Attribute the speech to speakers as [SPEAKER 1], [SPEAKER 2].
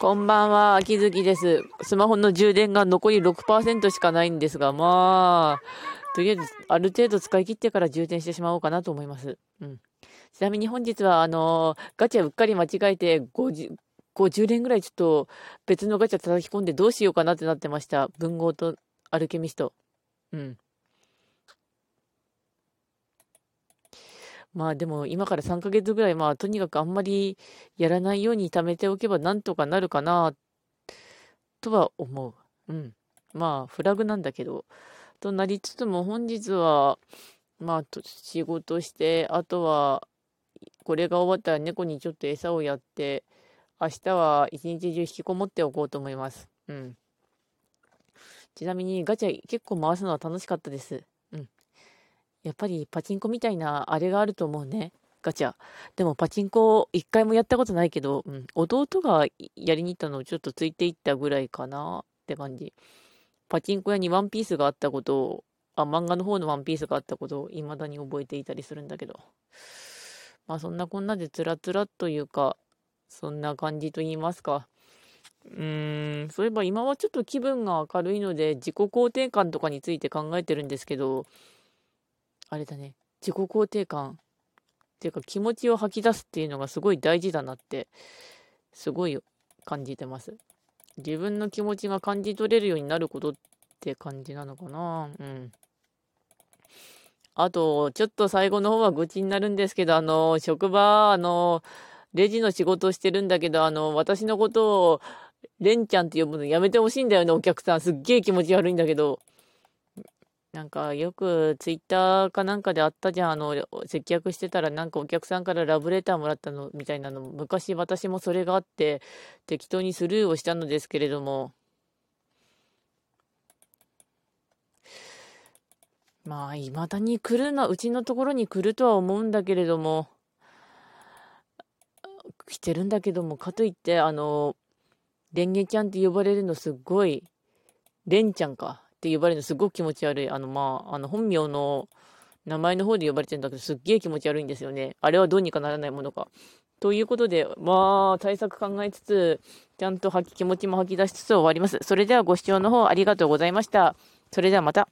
[SPEAKER 1] こんばんは、秋月です。スマホの充電が残り6%しかないんですが、まあ、とりあえず、ある程度使い切ってから充電してしまおうかなと思います。うん。ちなみに本日は、あの、ガチャうっかり間違えて50、50連ぐらいちょっと別のガチャ叩き込んでどうしようかなってなってました。文豪とアルケミスト。うん。まあでも今から3ヶ月ぐらい、まあとにかくあんまりやらないように貯めておけばなんとかなるかな、とは思う。うん。まあフラグなんだけど、となりつつも本日は、まあ仕事して、あとはこれが終わったら猫にちょっと餌をやって、明日は一日中引きこもっておこうと思います。うん。ちなみにガチャ結構回すのは楽しかったです。やっぱりパチンコみたいなあれがあると思うね。ガチャ。でもパチンコ一回もやったことないけど、うん、弟がやりに行ったのをちょっとついていったぐらいかなって感じ。パチンコ屋にワンピースがあったことを、あ、漫画の方のワンピースがあったことを未だに覚えていたりするんだけど。まあそんなこんなでつらつらというか、そんな感じと言いますか。うーん、そういえば今はちょっと気分が明るいので自己肯定感とかについて考えてるんですけど、あれだね、自己肯定感っていうか気持ちを吐き出すっていうのがすごい大事だなって、すごい感じてます。自分の気持ちが感じ取れるようになることって感じなのかな？うん。あと、ちょっと最後の方は愚痴になるんですけど、あの、職場、あの、レジの仕事をしてるんだけど、あの、私のことを、レンちゃんって呼ぶのやめてほしいんだよね、お客さん。すっげえ気持ち悪いんだけど。なんかよくツイッターかなんかであったじゃん、あの、接客してたらなんかお客さんからラブレターもらったのみたいなの、昔私もそれがあって適当にスルーをしたのですけれども、まあ、未だに来るのは、うちのところに来るとは思うんだけれども、来てるんだけども、かといって、あの、レンゲちゃんって呼ばれるのすっごい、レンちゃんか。って呼ばれるのすごく気持ち悪い。あの、まあ、あの、本名の名前の方で呼ばれてるんだけど、すっげえ気持ち悪いんですよね。あれはどうにかならないものか。ということで、まあ、対策考えつつ、ちゃんと吐き、気持ちも吐き出しつつ終わります。それではご視聴の方ありがとうございました。それではまた。